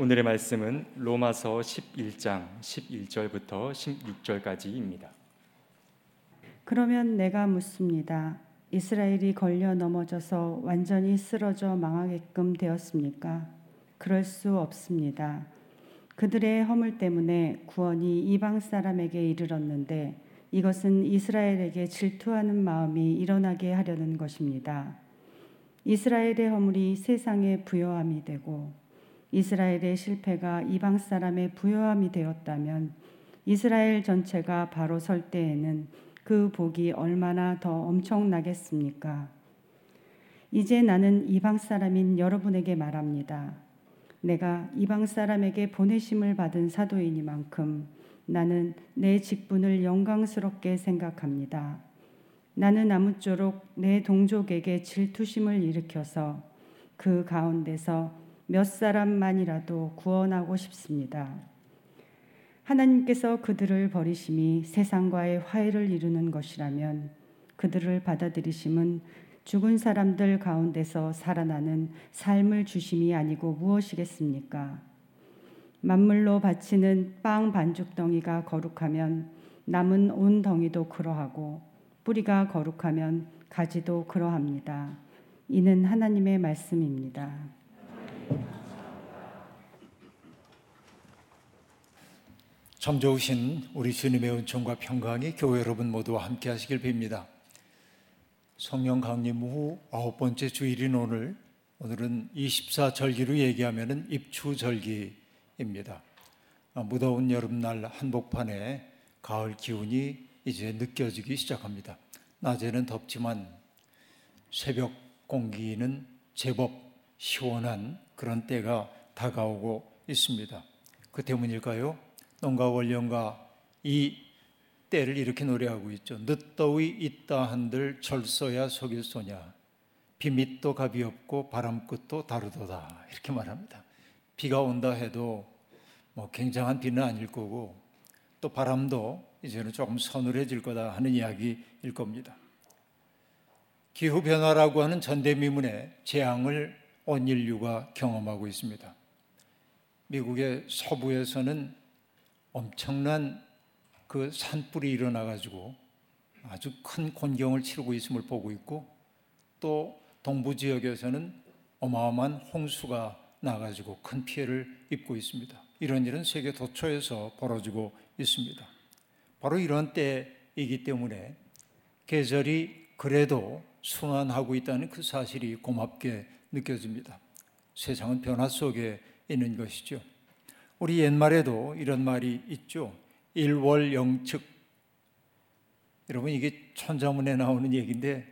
오늘의 말씀은 로마서 11장 11절부터 16절까지입니다. 그러면 내가 묻습니다. 이스라엘이 걸려 넘어져서 완전히 쓰러져 망하게끔 되었습니까? 그럴 수 없습니다. 그들의 허물 때문에 구원이 이방 사람에게 이르렀는데 이것은 이스라엘에게 질투하는 마음이 일어나게 하려는 것입니다. 이스라엘의 허물이 세상의 부요함이 되고 이스라엘의 실패가 이방 사람의 부요함이 되었다면 이스라엘 전체가 바로 설 때에는 그 복이 얼마나 더 엄청나겠습니까? 이제 나는 이방 사람인 여러분에게 말합니다. 내가 이방 사람에게 보내심을 받은 사도이니만큼 나는 내 직분을 영광스럽게 생각합니다. 나는 아무쪼록 내 동족에게 질투심을 일으켜서 그 가운데서 몇 사람만이라도 구원하고 싶습니다. 하나님께서 그들을 버리심이 세상과의 화해를 이루는 것이라면 그들을 받아들이심은 죽은 사람들 가운데서 살아나는 삶을 주심이 아니고 무엇이겠습니까? 만물로 바치는 빵 반죽 덩이가 거룩하면 남은 온 덩이도 그러하고 뿌리가 거룩하면 가지도 그러합니다. 이는 하나님의 말씀입니다. 참 좋으신 우리 주님의 은총과 평강이 교회 여러분 모두와 함께 하시길 빕니다. 성령 강림 후 아홉 번째 주일인 오늘, 오늘은 24절기로 얘기하면 입추절기입니다. 아, 무더운 여름날 한복판에 가을 기운이 이제 느껴지기 시작합니다. 낮에는 덥지만 새벽 공기는 제법 시원한 그런 때가 다가오고 있습니다. 그 때문일까요? 농가 원령가 이 때를 이렇게 노래하고 있죠. 늦더위 있다 한들 철서야 속일 소냐. 비 밑도 값이 없고 바람 끝도 다르도다. 이렇게 말합니다. 비가 온다 해도 뭐 굉장한 비는 아닐 거고 또 바람도 이제는 조금 서늘해질 거다 하는 이야기일 겁니다. 기후 변화라고 하는 전대미문의 재앙을 온 인류가 경험하고 있습니다. 미국의 서부에서는 엄청난 그 산불이 일어나 가지고 아주 큰 곤경을 치르고 있음을 보고 있고 또 동부 지역에서는 어마어마한 홍수가 나가지고 큰 피해를 입고 있습니다. 이런 일은 세계 도처에서 벌어지고 있습니다. 바로 이런 때이기 때문에 계절이 그래도 순환하고 있다는 그 사실이 고맙게 느껴집니다. 세상은 변화 속에 있는 것이죠. 우리 옛말에도 이런 말이 있죠. 일월영측. 여러분 이게 천자문에 나오는 얘기인데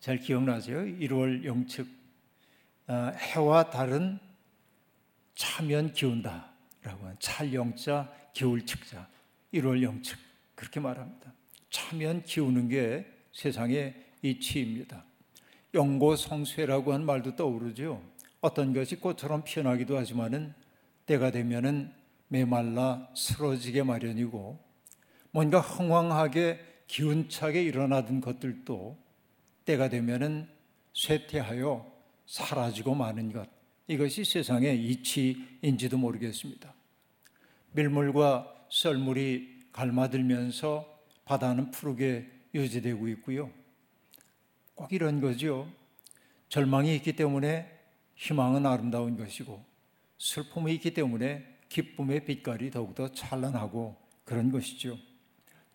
잘 기억나세요? 일월영측. 아, 해와 달은 차면 기운다. 라고 하는 찰영자 기울측자. 일월영측. 그렇게 말합니다. 차면 기우는 게 세상의 이치입니다. 영고성쇠라고 하는 말도 떠오르죠. 어떤 것이 꽃처럼 피어나기도 하지만은 때가 되면은 메말라 쓰러지게 마련이고 뭔가 흥황하게 기운차게 일어나던 것들도 때가 되면은 쇠퇴하여 사라지고 마는 것 이것이 세상의 이치인지도 모르겠습니다. 밀물과 썰물이 갈마들면서 바다는 푸르게 유지되고 있고요. 꼭 이런 거죠. 절망이 있기 때문에 희망은 아름다운 것이고 슬픔이 있기 때문에 기쁨의 빛깔이 더욱더 찬란하고 그런 것이죠.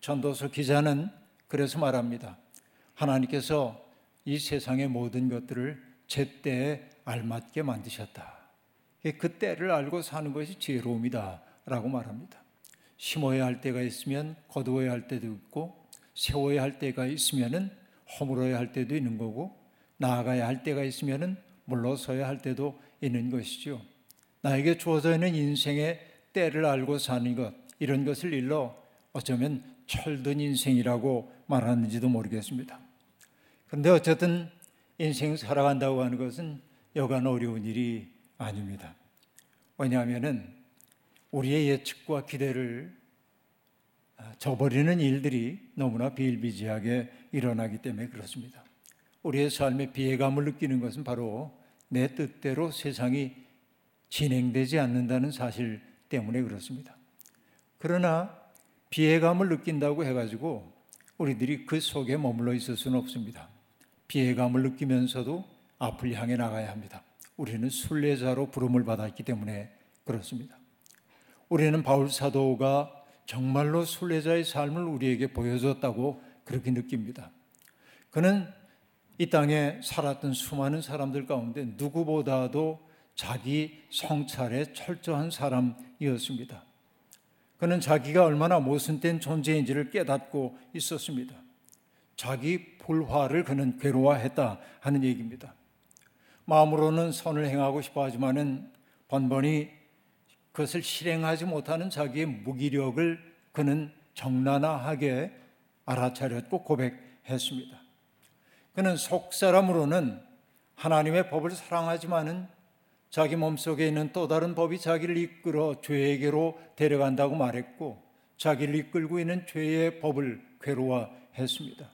전도서 기자는 그래서 말합니다. 하나님께서 이 세상의 모든 것들을 제 때에 알맞게 만드셨다. 그 때를 알고 사는 것이 지혜로움이다. 라고 말합니다. 심어야 할 때가 있으면 거두어야 할 때도 있고, 세워야 할 때가 있으면 허물어야 할 때도 있는 거고, 나아가야 할 때가 있으면 물러서야 할 때도 있는 것이죠. 나에게 주어져 있는 인생의 때를 알고 사는 것, 이런 것을 일러 어쩌면 철든 인생이라고 말하는지도 모르겠습니다. 그런데 어쨌든 인생 살아간다고 하는 것은 여간 어려운 일이 아닙니다. 왜냐하면 우리의 예측과 기대를 저버리는 일들이 너무나 비일비재하게 일어나기 때문에 그렇습니다. 우리의 삶의 비애감을 느끼는 것은 바로 내 뜻대로 세상이 진행되지 않는다는 사실 때문에 그렇습니다. 그러나 비애감을 느낀다고 해가지고 우리들이 그 속에 머물러 있을 수는 없습니다. 비애감을 느끼면서도 앞을 향해 나가야 합니다. 우리는 순례자로 부름을 받았기 때문에 그렇습니다. 우리는 바울 사도가 정말로 순례자의 삶을 우리에게 보여줬다고 그렇게 느낍니다. 그는 이 땅에 살았던 수많은 사람들 가운데 누구보다도 자기 성찰에 철저한 사람이었습니다. 그는 자기가 얼마나 모순된 존재인지를 깨닫고 있었습니다. 자기 불화를 그는 괴로워했다 하는 얘기입니다. 마음으로는 선을 행하고 싶어 하지만은 번번이 그것을 실행하지 못하는 자기의 무기력을 그는 정나나하게 알아차렸고 고백했습니다. 그는 속 사람으로는 하나님의 법을 사랑하지만은 자기 몸속에 있는 또 다른 법이 자기를 이끌어 죄에게로 데려간다고 말했고 자기를 이끌고 있는 죄의 법을 괴로워했습니다.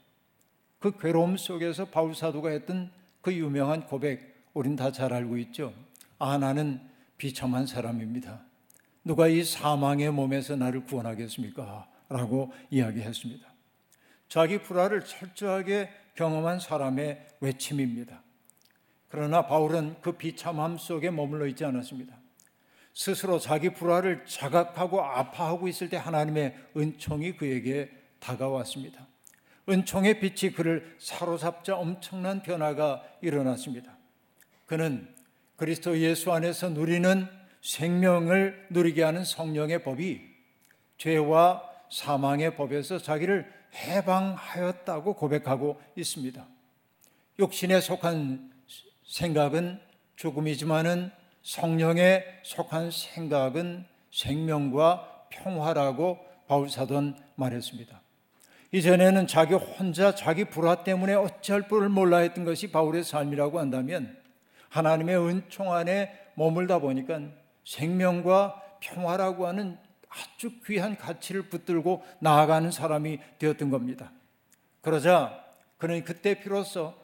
그 괴로움 속에서 바울 사도가 했던 그 유명한 고백 우린 다 잘 알고 있죠. 아 나는 비참한 사람입니다. 누가 이 사망의 몸에서 나를 구원하겠습니까? 라고 이야기했습니다. 자기 불화를 철저하게 경험한 사람의 외침입니다. 그러나 바울은 그 비참함 속에 머물러 있지 않았습니다. 스스로 자기 불화를 자각하고 아파하고 있을 때 하나님의 은총이 그에게 다가왔습니다. 은총의 빛이 그를 사로잡자 엄청난 변화가 일어났습니다. 그는 그리스도 예수 안에서 누리는 생명을 누리게 하는 성령의 법이 죄와 사망의 법에서 자기를 해방하였다고 고백하고 있습니다. 욕심에 속한 생각은 죽음이지만은 성령에 속한 생각은 생명과 평화라고 바울 사도는 말했습니다. 이전에는 자기 혼자 자기 불화 때문에 어찌할 뿔을 몰라 했던 것이 바울의 삶이라고 한다면 하나님의 은총 안에 머물다 보니까 생명과 평화라고 하는 아주 귀한 가치를 붙들고 나아가는 사람이 되었던 겁니다. 그러자 그는 그때 비로소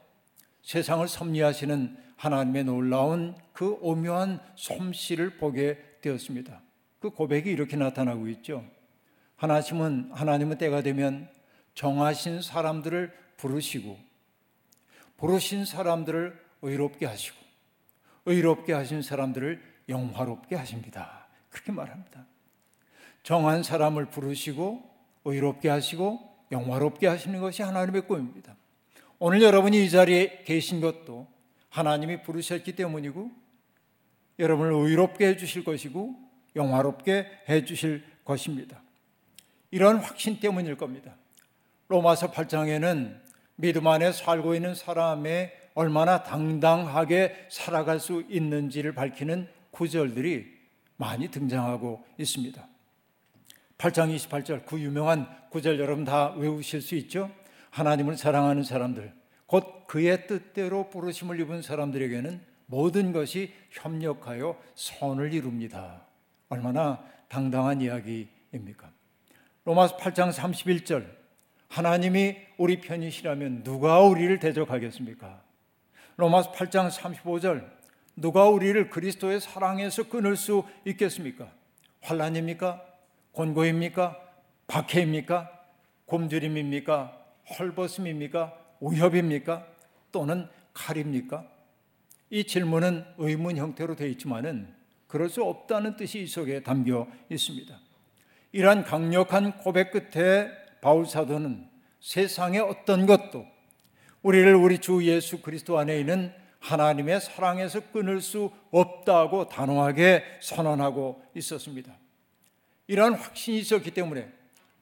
세상을 섭리하시는 하나님의 놀라운 그 오묘한 솜씨를 보게 되었습니다. 그 고백이 이렇게 나타나고 있죠. 하나님은 하나님은 때가 되면 정하신 사람들을 부르시고 부르신 사람들을 의롭게 하시고 의롭게 하신 사람들을 영화롭게 하십니다. 그렇게 말합니다. 정한 사람을 부르시고 의롭게 하시고 영화롭게 하시는 것이 하나님의 꿈입니다. 오늘 여러분이 이 자리에 계신 것도 하나님이 부르셨기 때문이고 여러분을 의롭게 해 주실 것이고 영화롭게 해 주실 것입니다. 이런 확신 때문일 겁니다. 로마서 8장에는 믿음 안에 살고 있는 사람의 얼마나 당당하게 살아갈 수 있는지를 밝히는 구절들이 많이 등장하고 있습니다. 8장 28절 그 유명한 구절 여러분 다 외우실 수 있죠? 하나님을 사랑하는 사람들 곧 그의 뜻대로 부르심을 입은 사람들에게는 모든 것이 협력하여 선을 이룹니다. 얼마나 당당한 이야기입니까? 로마서 8장 31절 하나님이 우리 편이시라면 누가 우리를 대적하겠습니까? 로마서 8장 35절 누가 우리를 그리스도의 사랑에서 끊을 수 있겠습니까? 환란입니까? 곤고입니까? 박해입니까? 곰주림입니까? 헐벗음입니까? 우협입니까? 또는 칼입니까? 이 질문은 의문 형태로 되어 있지만은 그럴 수 없다는 뜻이 이 속에 담겨 있습니다. 이러한 강력한 고백 끝에 바울 사도는 세상의 어떤 것도 우리를 우리 주 예수 그리스도 안에 있는 하나님의 사랑에서 끊을 수 없다고 단호하게 선언하고 있었습니다. 이러한 확신이 있었기 때문에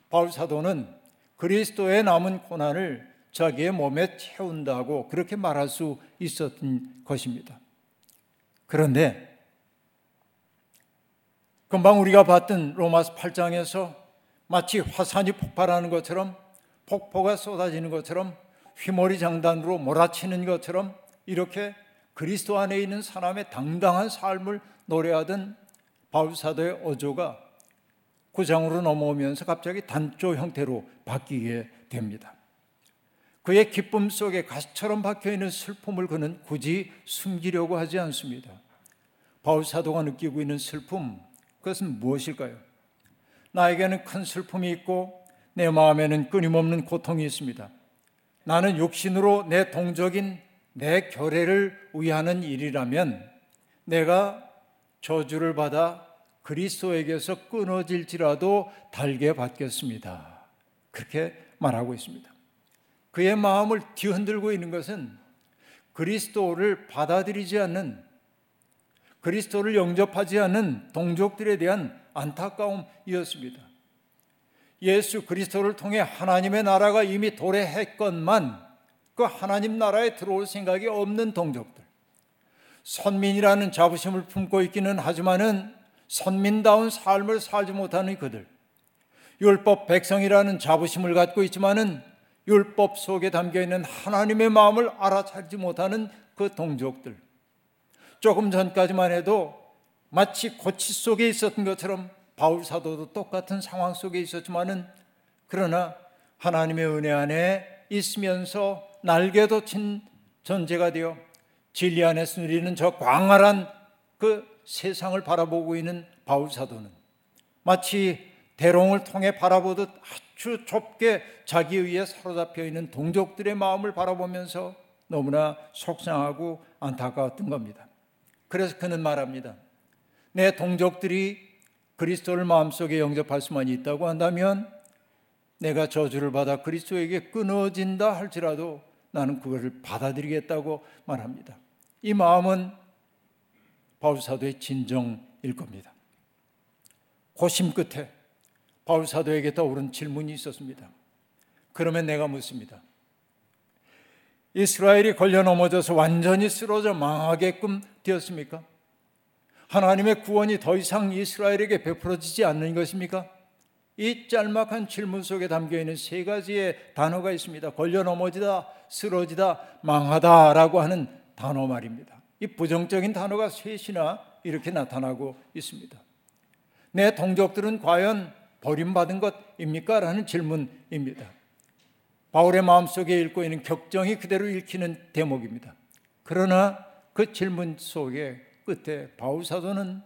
바울 사도는 그리스도의 남은 고난을 자기의 몸에 채운다고 그렇게 말할 수 있었던 것입니다. 그런데 금방 우리가 봤던 로마서 8장에서 마치 화산이 폭발하는 것처럼 폭포가 쏟아지는 것처럼 휘몰이 장단으로 몰아치는 것처럼 이렇게 그리스도 안에 있는 사람의 당당한 삶을 노래하던 바울 사도의 어조가 구장으로 넘어오면서 갑자기 단조 형태로 바뀌게 됩니다. 그의 기쁨 속에 가시처럼 박혀 있는 슬픔을 그는 굳이 숨기려고 하지 않습니다. 바울 사도가 느끼고 있는 슬픔 그것은 무엇일까요? 나에게는 큰 슬픔이 있고 내 마음에는 끊임없는 고통이 있습니다. 나는 육신으로 내 동적인 내 결례를 위하는 일이라면 내가 저주를 받아 그리스도에게서 끊어질지라도 달게 받겠습니다. 그렇게 말하고 있습니다. 그의 마음을 뒤흔들고 있는 것은 그리스도를 받아들이지 않는 그리스도를 영접하지 않는 동족들에 대한 안타까움이었습니다. 예수 그리스도를 통해 하나님의 나라가 이미 도래했건만 그 하나님 나라에 들어올 생각이 없는 동족들. 선민이라는 자부심을 품고 있기는 하지만은 선민다운 삶을 살지 못하는 그들. 율법 백성이라는 자부심을 갖고 있지만은 율법 속에 담겨 있는 하나님의 마음을 알아차리지 못하는 그 동족들. 조금 전까지만 해도 마치 고치 속에 있었던 것처럼 바울 사도도 똑같은 상황 속에 있었지만은 그러나 하나님의 은혜 안에 있으면서 날개도 친 존재가 되어 진리 안에서 누리는 저 광활한 그 세상을 바라보고 있는 바울 사도는 마치 대롱을 통해 바라보듯 아주 좁게 자기 의에 사로잡혀 있는 동족들의 마음을 바라보면서 너무나 속상하고 안타까웠던 겁니다. 그래서 그는 말합니다. 내 동족들이 그리스도를 마음속에 영접할 수만 있다고 한다면 내가 저주를 받아 그리스도에게 끊어진다 할지라도 나는 그것을 받아들이겠다고 말합니다. 이 마음은 바울 사도의 진정일 겁니다. 고심 끝에 바울 사도에게 떠오른 질문이 있었습니다. 그러면 내가 묻습니다. 이스라엘이 걸려 넘어져서 완전히 쓰러져 망하게끔 되었습니까? 하나님의 구원이 더 이상 이스라엘에게 베풀어지지 않는 것입니까? 이 짤막한 질문 속에 담겨 있는 세 가지의 단어가 있습니다. 걸려 넘어지다, 쓰러지다, 망하다라고 하는 단어 말입니다. 이 부정적인 단어가 셋이나 이렇게 나타나고 있습니다. 내 동족들은 과연 버림받은 것입니까? 라는 질문입니다. 바울의 마음속에 읽고 있는 격정이 그대로 읽히는 대목입니다. 그러나 그 질문 속에 끝에 바울 사도는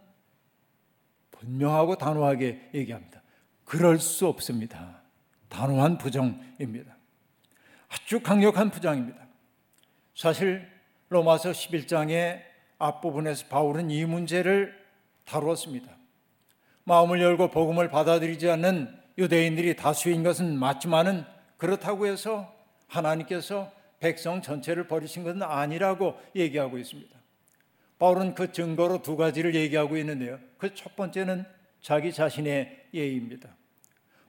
분명하고 단호하게 얘기합니다. 그럴 수 없습니다. 단호한 부정입니다. 아주 강력한 부정입니다. 사실 로마서 11장의 앞부분에서 바울은 이 문제를 다루었습니다. 마음을 열고 복음을 받아들이지 않는 유대인들이 다수인 것은 맞지만은 그렇다고 해서 하나님께서 백성 전체를 버리신 것은 아니라고 얘기하고 있습니다. 바울은 그 증거로 두 가지를 얘기하고 있는데요. 그 첫 번째는 자기 자신의 예입니다.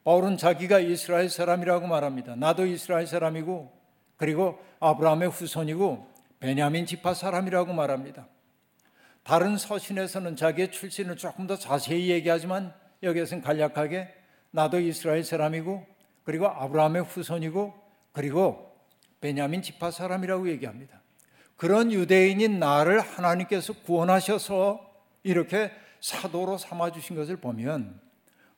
바울은 자기가 이스라엘 사람이라고 말합니다. 나도 이스라엘 사람이고 그리고 아브라함의 후손이고 베냐민 지파 사람이라고 말합니다. 다른 서신에서는 자기의 출신을 조금 더 자세히 얘기하지만 여기에서는 간략하게 나도 이스라엘 사람이고 그리고 아브라함의 후손이고 그리고 베냐민 지파 사람이라고 얘기합니다. 그런 유대인인 나를 하나님께서 구원하셔서 이렇게 사도로 삼아 주신 것을 보면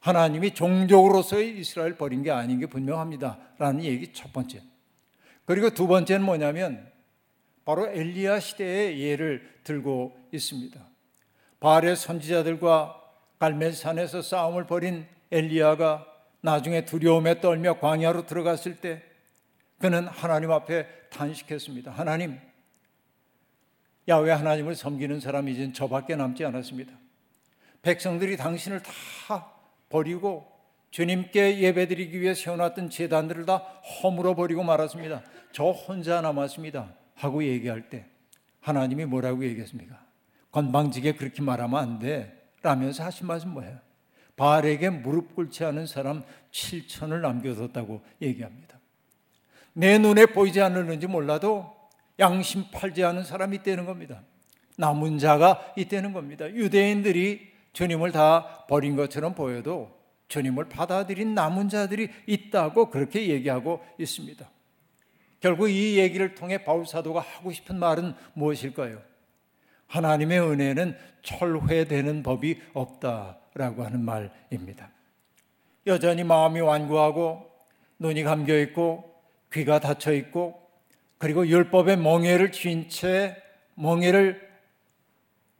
하나님이 종족으로서의 이스라엘 버린 게 아닌 게 분명합니다 라는 얘기 첫 번째. 그리고 두 번째는 뭐냐면 바로 엘리야 시대의 예를 들고 있습니다. 바알의 선지자들과 갈멜산에서 싸움을 벌인 엘리야가 나중에 두려움에 떨며 광야로 들어갔을 때 그는 하나님 앞에 탄식했습니다. 하나님, 야외 하나님을 섬기는 사람이 이제 저밖에 남지 않았습니다. 백성들이 당신을 다 버리고 주님께 예배드리기 위해 세워놨던 재단들을 다 허물어 버리고 말았습니다. 저 혼자 남았습니다. 하고 얘기할 때 하나님이 뭐라고 얘기했습니까? 건방지게 그렇게 말하면 안 돼. 라면서 하신 말씀 뭐예요? 바알에게 무릎 꿇지 않은 사람 7천을 남겨뒀다고 얘기합니다. 내 눈에 보이지 않는지 몰라도 양심 팔지 않은 사람이 있다는 겁니다. 남은 자가 있다는 겁니다. 유대인들이 주님을 다 버린 것처럼 보여도 주님을 받아들인 남은 자들이 있다고 그렇게 얘기하고 있습니다. 결국 이 얘기를 통해 바울 사도가 하고 싶은 말은 무엇일까요? 하나님의 은혜는 철회되는 법이 없다라고 하는 말입니다. 여전히 마음이 완고하고 눈이 감겨 있고 귀가 닫혀 있고 그리고 율법의 멍해를 쥔 채 멍해를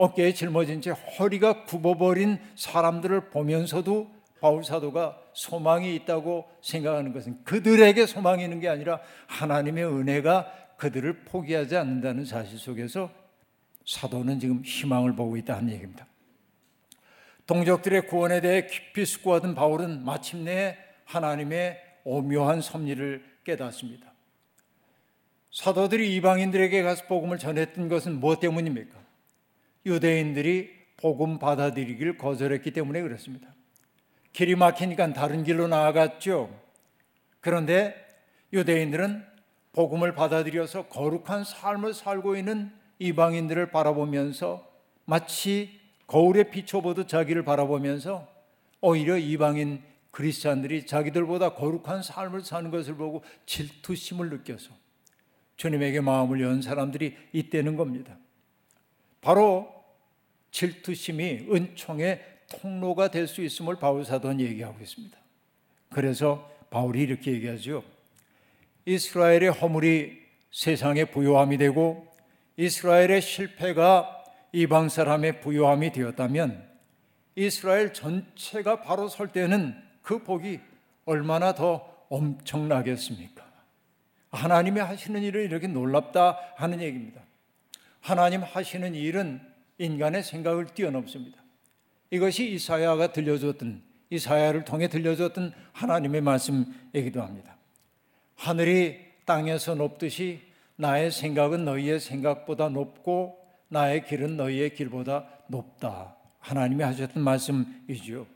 어깨에 짊어진 채 허리가 굽어버린 사람들을 보면서도 바울 사도가 소망이 있다고 생각하는 것은 그들에게 소망이 있는 게 아니라 하나님의 은혜가 그들을 포기하지 않는다는 사실 속에서 사도는 지금 희망을 보고 있다는 얘기입니다. 동족들의 구원에 대해 깊이 숙고하던 바울은 마침내 하나님의 오묘한 섭리를 깨닫습니다. 사도들이 이방인들에게 가서 복음을 전했던 것은 무엇 때문입니까? 유대인들이 복음 받아들이기를 거절했기 때문에 그렇습니다. 길이 막히니까 다른 길로 나아갔죠. 그런데 유대인들은 복음을 받아들여서 거룩한 삶을 살고 있는 이방인들을 바라보면서 마치 거울에 비춰보듯 자기를 바라보면서 오히려 이방인 그리스찬들이 자기들보다 거룩한 삶을 사는 것을 보고 질투심을 느껴서 주님에게 마음을 연 사람들이 있다는 겁니다. 바로 질투심이 은총의 통로가 될 수 있음을 바울 사도는 얘기하고 있습니다. 그래서 바울이 이렇게 얘기하죠. 이스라엘의 허물이 세상의 부요함이 되고 이스라엘의 실패가 이방 사람의 부요함이 되었다면 이스라엘 전체가 바로 설 때는 그 복이 얼마나 더 엄청나겠습니까? 하나님이 하시는 일은 이렇게 놀랍다 하는 얘기입니다. 하나님 하시는 일은 인간의 생각을 뛰어넘습니다. 이것이 이사야가 들려줬던 이사야를 통해 들려줬던 하나님의 말씀이기도 합니다. 하늘이 땅에서 높듯이 나의 생각은 너희의 생각보다 높고 나의 길은 너희의 길보다 높다. 하나님이 하셨던 말씀이지요.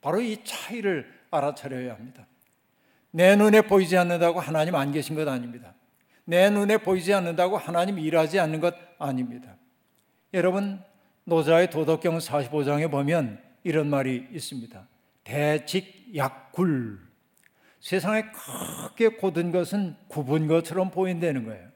바로 이 차이를 알아차려야 합니다. 내 눈에 보이지 않는다고 하나님 안 계신 것 아닙니다. 내 눈에 보이지 않는다고 하나님 일하지 않는 것 아닙니다. 여러분, 노자의 도덕경 45장에 보면 이런 말이 있습니다. 대직약굴. 세상에 크게 고든 것은 굽은 것처럼 보인다는 거예요.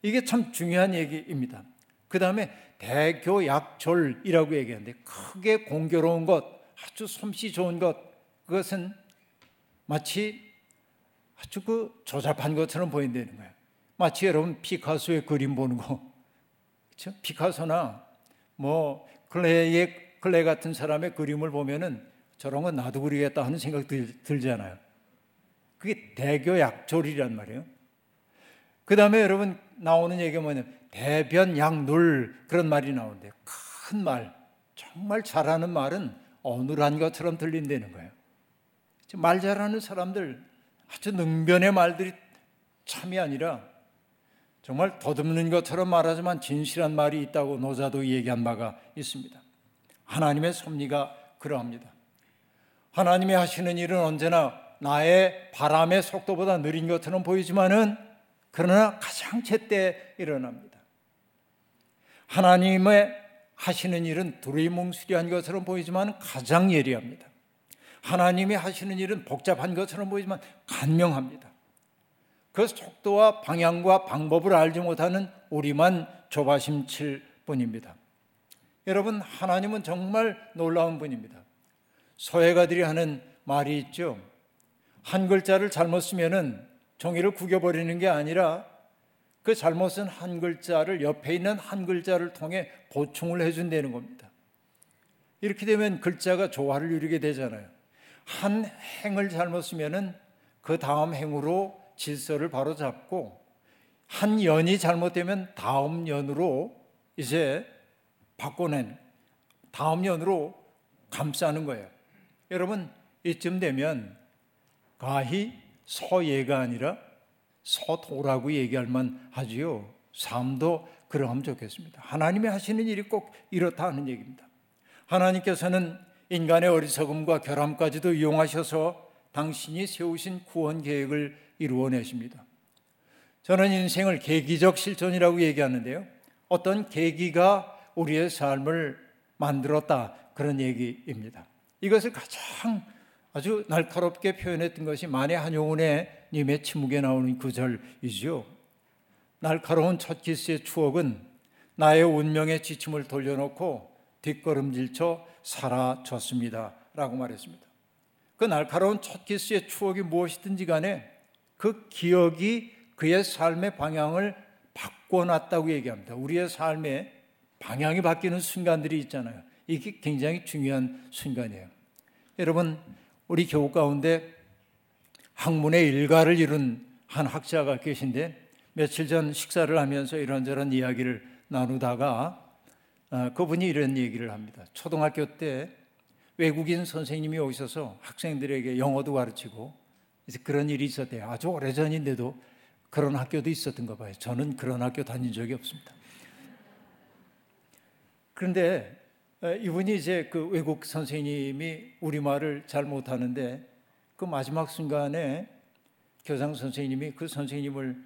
이게 참 중요한 얘기입니다. 그 다음에 대교약졸이라고 얘기하는데 크게 공교로운 것, 아주 솜씨 좋은 것, 그것은 마치 아주 그 조잡한 것처럼 보인다는 거예요. 마치 여러분 피카소의 그림 보는 거, 그렇죠? 피카소나 뭐 클레의 클레 같은 사람의 그림을 보면은 저런 건 나도 그리겠다 하는 생각 들, 들잖아요. 그게 대교 약졸이란 말이에요. 그 다음에 여러분 나오는 얘기가 뭐냐면 대변양눌 그런 말이 나오는데 큰 말, 정말 잘하는 말은 어눌한 것처럼 들린다는 거예요. 말 잘하는 사람들 아주 능변의 말들이 참이 아니라 정말 더듬는 것처럼 말하지만 진실한 말이 있다고 노자도 얘기한 바가 있습니다. 하나님의 섭리가 그러합니다. 하나님이 하시는 일은 언제나 나의 바람의 속도보다 느린 것처럼 보이지만은 그러나 가장 제때 일어납니다. 하나님의 하시는 일은 두리뭉술한 것처럼 보이지만 가장 예리합니다. 하나님이 하시는 일은 복잡한 것처럼 보이지만 간명합니다. 그 속도와 방향과 방법을 알지 못하는 우리만 조바심칠 뿐입니다. 여러분, 하나님은 정말 놀라운 분입니다. 소외가들이 하는 말이 있죠. 한 글자를 잘못 쓰면은 종이를 구겨버리는 게 아니라 그 잘못 쓴 한 글자를 옆에 있는 한 글자를 통해 보충을 해준다는 겁니다. 이렇게 되면 글자가 조화를 이루게 되잖아요. 한 행을 잘못 쓰면은 그 다음 행으로 질서를 바로 잡고 한 연이 잘못되면 다음 연으로 이제 바꿔낸 다음 연으로 감싸는 거예요. 여러분 이쯤 되면 가히 서예가 아니라 서도라고 얘기할 만 하지요. 삶도 그러하면 좋겠습니다. 하나님이 하시는 일이 꼭 이렇다 하는 얘기입니다. 하나님께서는 인간의 어리석음과 결함까지도 이용하셔서 당신이 세우신 구원 계획을 이루어내십니다. 저는 인생을 계기적 실존이라고 얘기하는데요. 어떤 계기가 우리의 삶을 만들었다 그런 얘기입니다. 이것을 가장 아주 날카롭게 표현했던 것이 만해 한용운의 님의 침묵에 나오는 구절이죠. 날카로운 첫 키스의 추억은 나의 운명의 지침을 돌려놓고 뒷걸음질쳐 사라졌습니다. 라고 말했습니다. 그 날카로운 첫 키스의 추억이 무엇이든지 간에 그 기억이 그의 삶의 방향을 바꿔놨다고 얘기합니다. 우리의 삶에 방향이 바뀌는 순간들이 있잖아요. 이게 굉장히 중요한 순간이에요. 여러분, 우리 교우 가운데 학문의 일가를 이룬 한 학자가 계신데 며칠 전 식사를 하면서 이런저런 이야기를 나누다가 어, 그분이 이런 얘기를 합니다. 초등학교 때 외국인 선생님이 오셔서 학생들에게 영어도 가르치고 이제 그런 일이 있었대요. 아주 오래전인데도 그런 학교도 있었던가 봐요. 저는 그런 학교 다닌 적이 없습니다. 그런데 이분이 이제 그 외국 선생님이 우리말을 잘 못하는데 그 마지막 순간에 교장 선생님이 그 선생님을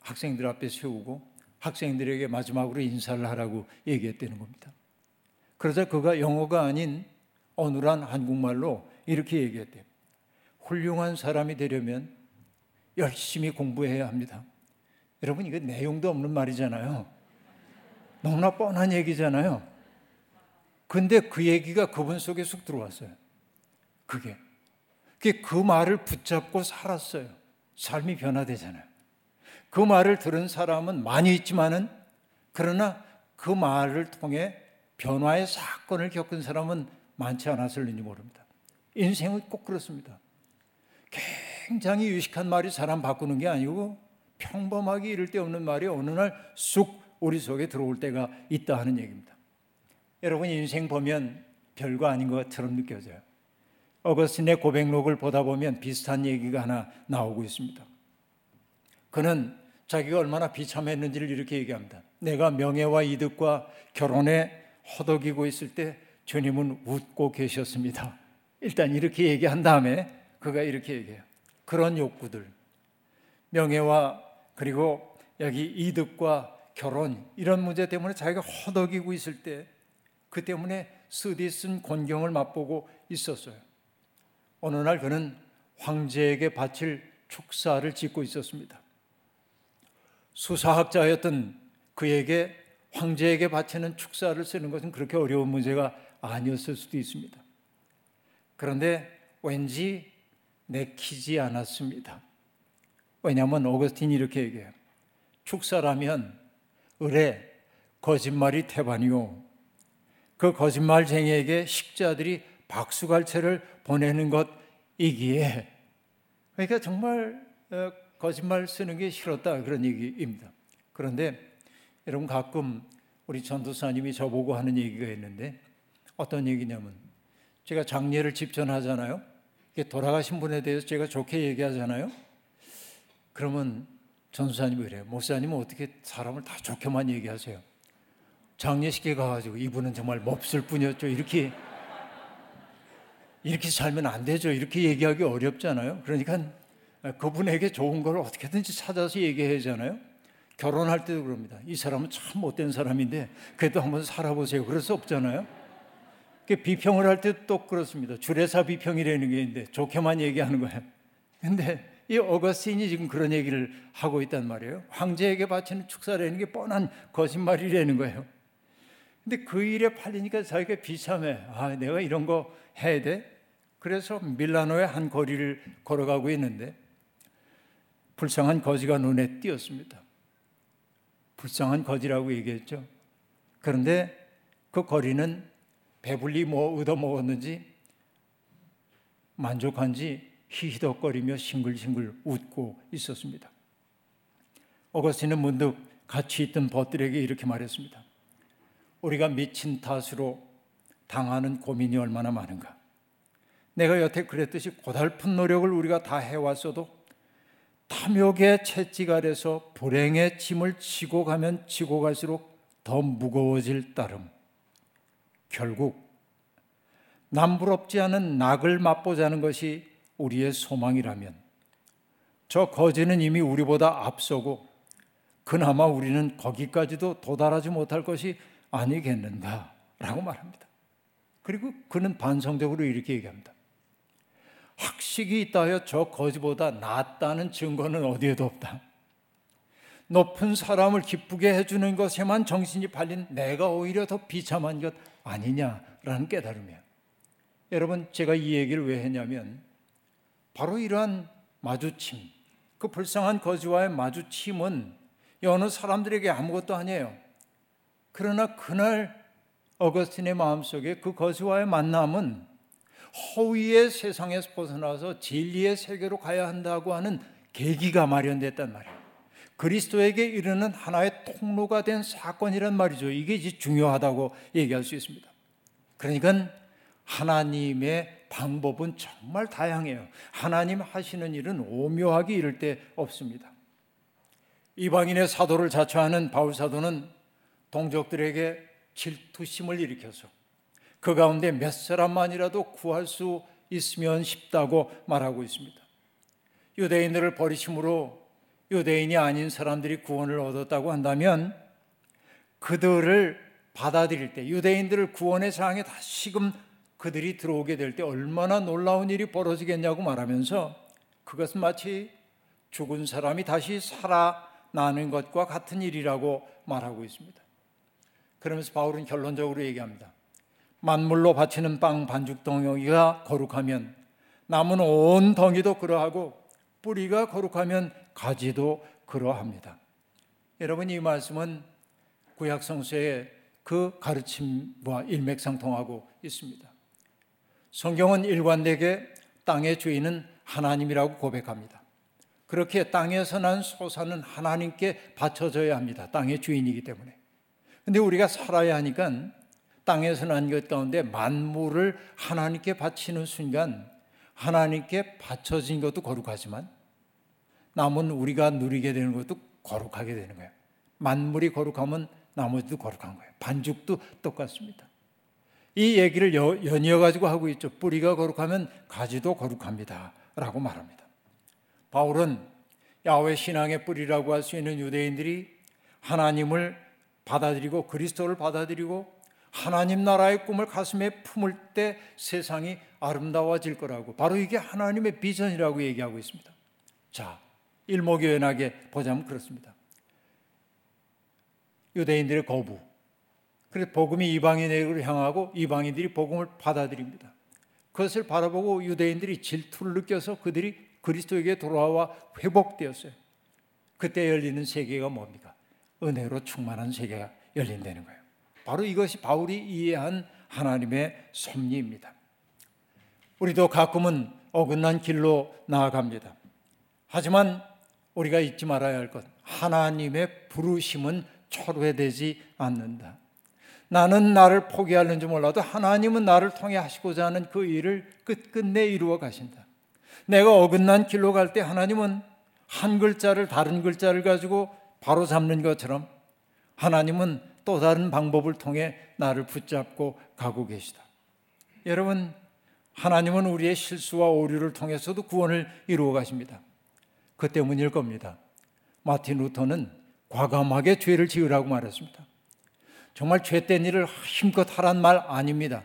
학생들 앞에 세우고 학생들에게 마지막으로 인사를 하라고 얘기했다는 겁니다. 그러자 그가 영어가 아닌 어눌한 한국말로 이렇게 얘기했대요. 훌륭한 사람이 되려면 열심히 공부해야 합니다. 여러분, 이거 내용도 없는 말이잖아요. 너무나 뻔한 얘기잖아요. 근데 그 얘기가 그분 속에 쑥 들어왔어요. 그게. 그 말을 붙잡고 살았어요. 삶이 변화되잖아요. 그 말을 들은 사람은 많이 있지만은 그러나 그 말을 통해 변화의 사건을 겪은 사람은 많지 않았을는지 모릅니다. 인생은 꼭 그렇습니다. 굉장히 유식한 말이 사람 바꾸는 게 아니고 평범하게 이를 데 없는 말이 어느 날 쑥 우리 속에 들어올 때가 있다 하는 얘기입니다. 여러분 인생 보면 별거 아닌 것처럼 느껴져요. 어거스틴의 고백록을 보다 보면 비슷한 얘기가 하나 나오고 있습니다. 그는 자기가 얼마나 비참했는지를 이렇게 얘기합니다. 내가 명예와 이득과 결혼에 허덕이고 있을 때 주님은 웃고 계셨습니다. 일단 이렇게 얘기한 다음에 그가 이렇게 얘기해요. 그런 욕구들, 명예와 그리고 여기 이득과 결혼 이런 문제 때문에 자기가 허덕이고 있을 때 그 때문에 쓴 곤경을 맛보고 있었어요. 어느 날 그는 황제에게 바칠 축사를 짓고 있었습니다. 수사학자였던 그에게 황제에게 바치는 축사를 쓰는 것은 그렇게 어려운 문제가 아니었을 수도 있습니다. 그런데 왠지 내키지 않았습니다. 왜냐하면 오거스틴이 이렇게 얘기해요. 축사라면 의뢰 거짓말이 태반이요. 그 거짓말쟁이에게 식자들이 박수갈채를 보내는 것이기에 그러니까 정말 어, 거짓말 쓰는 게 싫었다 그런 얘기입니다. 그런데 여러분 가끔 우리 전도사님이 저보고 하는 얘기가 있는데 어떤 얘기냐면 제가 장례를 집전하잖아요. 돌아가신 분에 대해서 제가 좋게 얘기하잖아요. 그러면 전수사님이 그래요. 목사님은 어떻게 사람을 다 좋게만 얘기하세요? 장례식에 가가지고 이분은 정말 몹쓸 뿐이었죠. 이렇게 이렇게 살면 안 되죠. 이렇게 얘기하기 어렵잖아요. 그러니까 그분에게 좋은 걸 어떻게든지 찾아서 얘기해야 하잖아요. 결혼할 때도 그럽니다. 이 사람은 참 못된 사람인데 그래도 한번 살아보세요. 그럴 수 없잖아요. 비평을 할때또 그렇습니다. 주례사 비평이라는 게 있는데 좋게만 얘기하는 거예요. 근데 이 어거스틴이 지금 그런 얘기를 하고 있단 말이에요. 황제에게 바치는 축사라는 게 뻔한 거짓말이라는 거예요. 근데 그 일에 팔리니까 자기가 비참해. 아, 내가 이런 거 해야 돼? 그래서 밀라노의 한 거리를 걸어가고 있는데 불쌍한 거지가 눈에 띄었습니다. 불쌍한 거지라고 얘기했죠. 그런데 그 거리는 배불리 뭐 얻어먹었는지 만족한지 히히덕거리며 싱글싱글 웃고 있었습니다. 어거스틴은 문득 같이 있던 벗들에게 이렇게 말했습니다. 우리가 미친 탓으로 당하는 고민이 얼마나 많은가. 내가 여태 그랬듯이 고달픈 노력을 우리가 다 해왔어도 탐욕의 채찍 아래서 불행의 짐을 지고 가면 지고 갈수록 더 무거워질 따름. 결국 남부럽지 않은 낙을 맛보자는 것이 우리의 소망이라면 저 거지는 이미 우리보다 앞서고 그나마 우리는 거기까지도 도달하지 못할 것이 아니겠는가라고 말합니다. 그리고 그는 반성적으로 이렇게 얘기합니다. 학식이 있다 하여 저 거지보다 낫다는 증거는 어디에도 없다. 높은 사람을 기쁘게 해주는 것에만 정신이 팔린 내가 오히려 더 비참한 것 아니냐라는 깨달음이에요. 여러분, 제가 이 얘기를 왜 했냐면 바로 이러한 마주침, 그 불쌍한 거지와의 마주침은 여느 사람들에게 아무것도 아니에요. 그러나 그날 어거스틴의 마음속에 그 거수와의 만남은 허위의 세상에서 벗어나서 진리의 세계로 가야 한다고 하는 계기가 마련됐단 말이에요. 그리스도에게 이르는 하나의 통로가 된 사건이란 말이죠. 이게 중요하다고 얘기할 수 있습니다. 그러니까 하나님의 방법은 정말 다양해요. 하나님 하시는 일은 오묘하게 이를 데 없습니다. 이방인의 사도를 자처하는 바울 사도는 동족들에게 질투심을 일으켜서 그 가운데 몇 사람만이라도 구할 수 있으면 싶다고 말하고 있습니다. 유대인들을 버리심으로 유대인이 아닌 사람들이 구원을 얻었다고 한다면 그들을 받아들일 때 유대인들을 구원의 상에 다시금 그들이 들어오게 될 때 얼마나 놀라운 일이 벌어지겠냐고 말하면서 그것은 마치 죽은 사람이 다시 살아나는 것과 같은 일이라고 말하고 있습니다. 그러면서 바울은 결론적으로 얘기합니다. 만물로 바치는 빵 반죽 덩어리가 거룩하면 남은 온 덩이도 그러하고 뿌리가 거룩하면 가지도 그러합니다. 여러분 이 말씀은 구약 성서의 그 가르침과 일맥상통하고 있습니다. 성경은 일관되게 땅의 주인은 하나님이라고 고백합니다. 그렇게 땅에서 난 소사는 하나님께 바쳐져야 합니다. 땅의 주인이기 때문에. 근데 우리가 살아야 하니까 땅에서 난 것 가운데 만물을 하나님께 바치는 순간 하나님께 바쳐진 것도 거룩하지만 남은 우리가 누리게 되는 것도 거룩하게 되는 거예요. 만물이 거룩하면 나머지도 거룩한 거예요. 반죽도 똑같습니다. 이 얘기를 연이어 가지고 하고 있죠. 뿌리가 거룩하면 가지도 거룩합니다. 라고 말합니다. 바울은 야외 신앙의 뿌리라고 할 수 있는 유대인들이 하나님을 받아들이고 그리스도를 받아들이고 하나님 나라의 꿈을 가슴에 품을 때 세상이 아름다워질 거라고 바로 이게 하나님의 비전이라고 얘기하고 있습니다. 자, 일목요연하게 보자면 그렇습니다. 유대인들의 거부. 그래서 복음이 이방인에게 향하고 이방인들이 복음을 받아들입니다. 그것을 바라보고 유대인들이 질투를 느껴서 그들이 그리스도에게 돌아와 회복되었어요. 그때 열리는 세계가 뭡니까? 은혜로 충만한 세계가 열린다는 거예요. 바로 이것이 바울이 이해한 하나님의 섭리입니다. 우리도 가끔은 어긋난 길로 나아갑니다. 하지만 우리가 잊지 말아야 할 것, 하나님의 부르심은 철회되지 않는다. 나는 나를 포기하는지 몰라도 하나님은 나를 통해 하시고자 하는 그 일을 끝끝내 이루어 가신다. 내가 어긋난 길로 갈 때 하나님은 한 글자를 다른 글자를 가지고 바로 잡는 것처럼 하나님은 또 다른 방법을 통해 나를 붙잡고 가고 계시다. 여러분, 하나님은 우리의 실수와 오류를 통해서도 구원을 이루어 가십니다. 그 때문일 겁니다. 마틴 루터는 과감하게 죄를 지으라고 말했습니다. 정말 죄된 일을 힘껏 하란 말 아닙니다.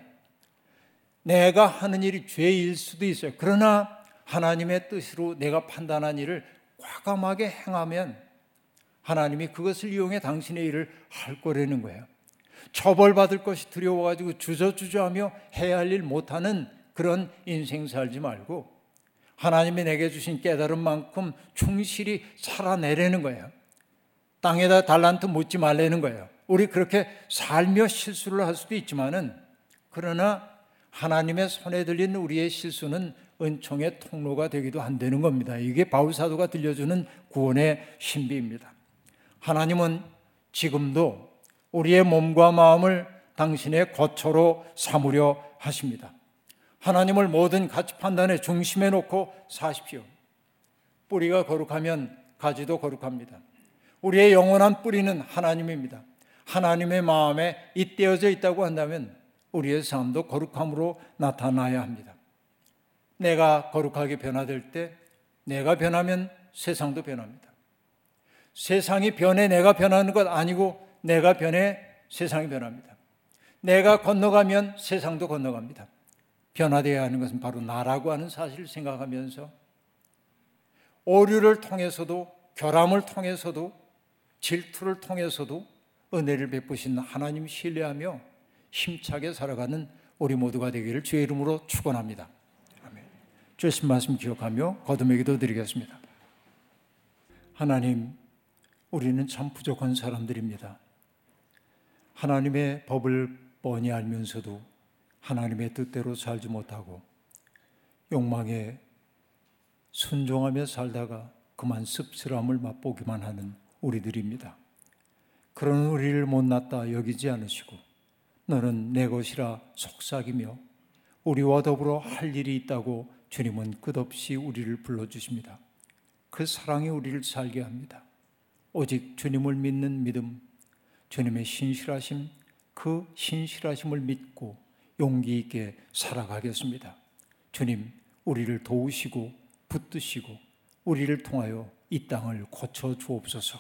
내가 하는 일이 죄일 수도 있어요. 그러나 하나님의 뜻으로 내가 판단한 일을 과감하게 행하면 하나님이 그것을 이용해 당신의 일을 할 거라는 거예요. 처벌받을 것이 두려워가지고 주저주저하며 해야 할 일 못하는 그런 인생 살지 말고 하나님이 내게 주신 깨달은 만큼 충실히 살아내려는 거예요. 땅에다 달란트 묻지 말라는 거예요. 우리 그렇게 살며 실수를 할 수도 있지만은 그러나 하나님의 손에 들린 우리의 실수는 은총의 통로가 되기도 한다는 겁니다. 이게 바울 사도가 들려주는 구원의 신비입니다. 하나님은 지금도 우리의 몸과 마음을 당신의 거처로 삼으려 하십니다. 하나님을 모든 가치 판단의 중심에 놓고 사십시오. 뿌리가 거룩하면 가지도 거룩합니다. 우리의 영원한 뿌리는 하나님입니다. 하나님의 마음에 잇대어져 있다고 한다면 우리의 삶도 거룩함으로 나타나야 합니다. 내가 거룩하게 변화될 때 내가 변하면 세상도 변합니다. 세상이 변해 내가 변하는 것 아니고 내가 변해 세상이 변합니다. 내가 건너가면 세상도 건너갑니다. 변화되어야 하는 것은 바로 나라고 하는 사실을 생각하면서 오류를 통해서도 결함을 통해서도 질투를 통해서도 은혜를 베푸신 하나님 신뢰하며 힘차게 살아가는 우리 모두가 되기를 주의 이름으로 축원합니다. 아멘. 주신 말씀 기억하며 거듭의 기도 드리겠습니다. 하나님, 우리는 참 부족한 사람들입니다. 하나님의 법을 뻔히 알면서도 하나님의 뜻대로 살지 못하고 욕망에 순종하며 살다가 그만 씁쓸함을 맛보기만 하는 우리들입니다. 그런 우리를 못났다 여기지 않으시고 너는 내 것이라 속삭이며 우리와 더불어 할 일이 있다고 주님은 끝없이 우리를 불러주십니다. 그 사랑이 우리를 살게 합니다. 오직 주님을 믿는 믿음, 주님의 신실하심, 그 신실하심을 믿고 용기 있게 살아가겠습니다. 주님, 우리를 도우시고 붙드시고 우리를 통하여 이 땅을 고쳐 주옵소서.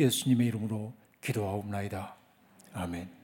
예수님의 이름으로 기도하옵나이다. 아멘.